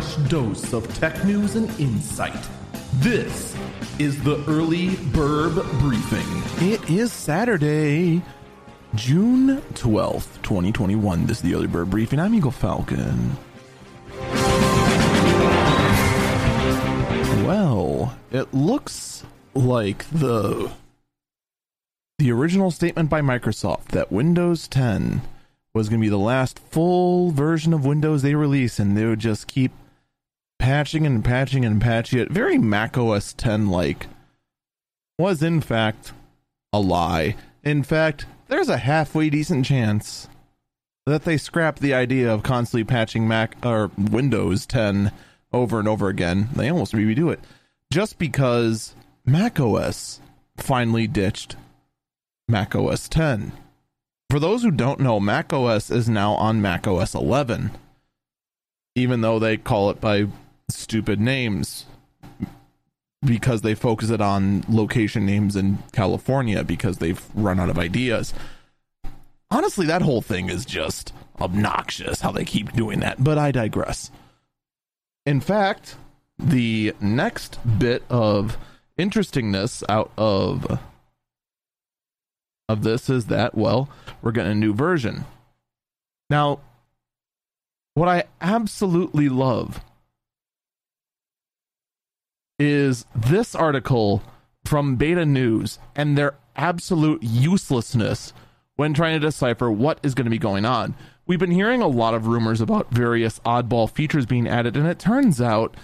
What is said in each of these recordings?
fresh dose of tech news and insight. This is the Early Bird Briefing. It is Saturday, June 12th, 2021. This is the Early Bird Briefing. I'm Eagle Falcon. Well, it looks like the the original statement by Microsoft that Windows 10 was going to be the last full version of Windows they release, and they would just keep patching and patching and patching it. Very Mac OS 10 like was in fact a lie. In fact, there's a halfway decent chance that they scrap the idea of constantly patching Mac or Windows 10 over and over again. They almost redo it just because Mac OS finally ditched Mac OS 10. For those who don't know, Mac OS is now on Mac OS 11, even though they call it by stupid names because they focus it on location names in California because they've run out of ideas. Honestly, that whole thing is just obnoxious how they keep doing that, but I digress. In fact, the next bit of interestingness out of of this is that well, we're getting a new version. Now, what I absolutely love is this article from Beta News and their absolute uselessness when trying to decipher what is going to be going on. We've been hearing a lot of rumors about various oddball features being added, and it turns out,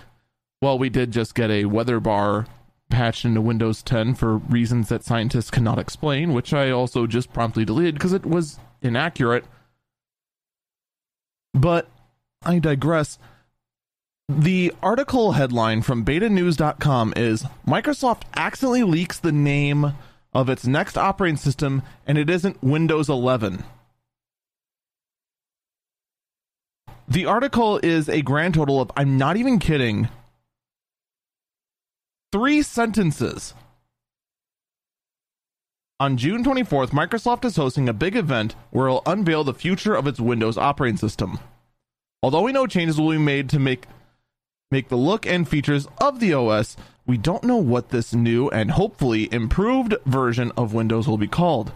well, we did just get a weather bar patched into Windows 10 for reasons that scientists cannot explain, which I also just promptly deleted because it was inaccurate. But I digress. The article headline from betanews.com is Microsoft accidentally leaks the name of its next operating system and it isn't Windows 11. The article is a grand total of, I'm not even kidding, three sentences. On June 24th, Microsoft is hosting a big event where it'll unveil the future of its Windows operating system. Although we know changes will be made to make make the look and features of the OS, we don't know what this new and hopefully improved version of Windows will be called.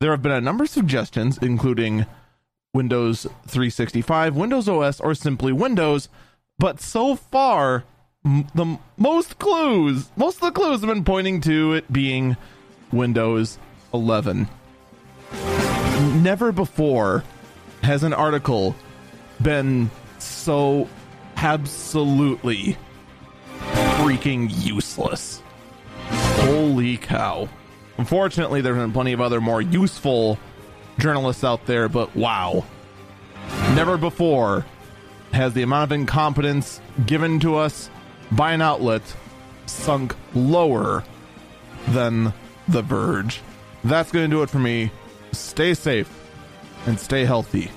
There have been a number of suggestions, including Windows 365, Windows OS, or simply Windows, but so far, m- the most clues, most of the clues have been pointing to it being Windows 11. Never before has an article been so absolutely freaking useless. Holy cow. Unfortunately, there's been plenty of other more useful journalists out there, but wow. Never before has the amount of incompetence given to us by an outlet sunk lower than The Verge. That's going to do it for me. Stay safe and stay healthy.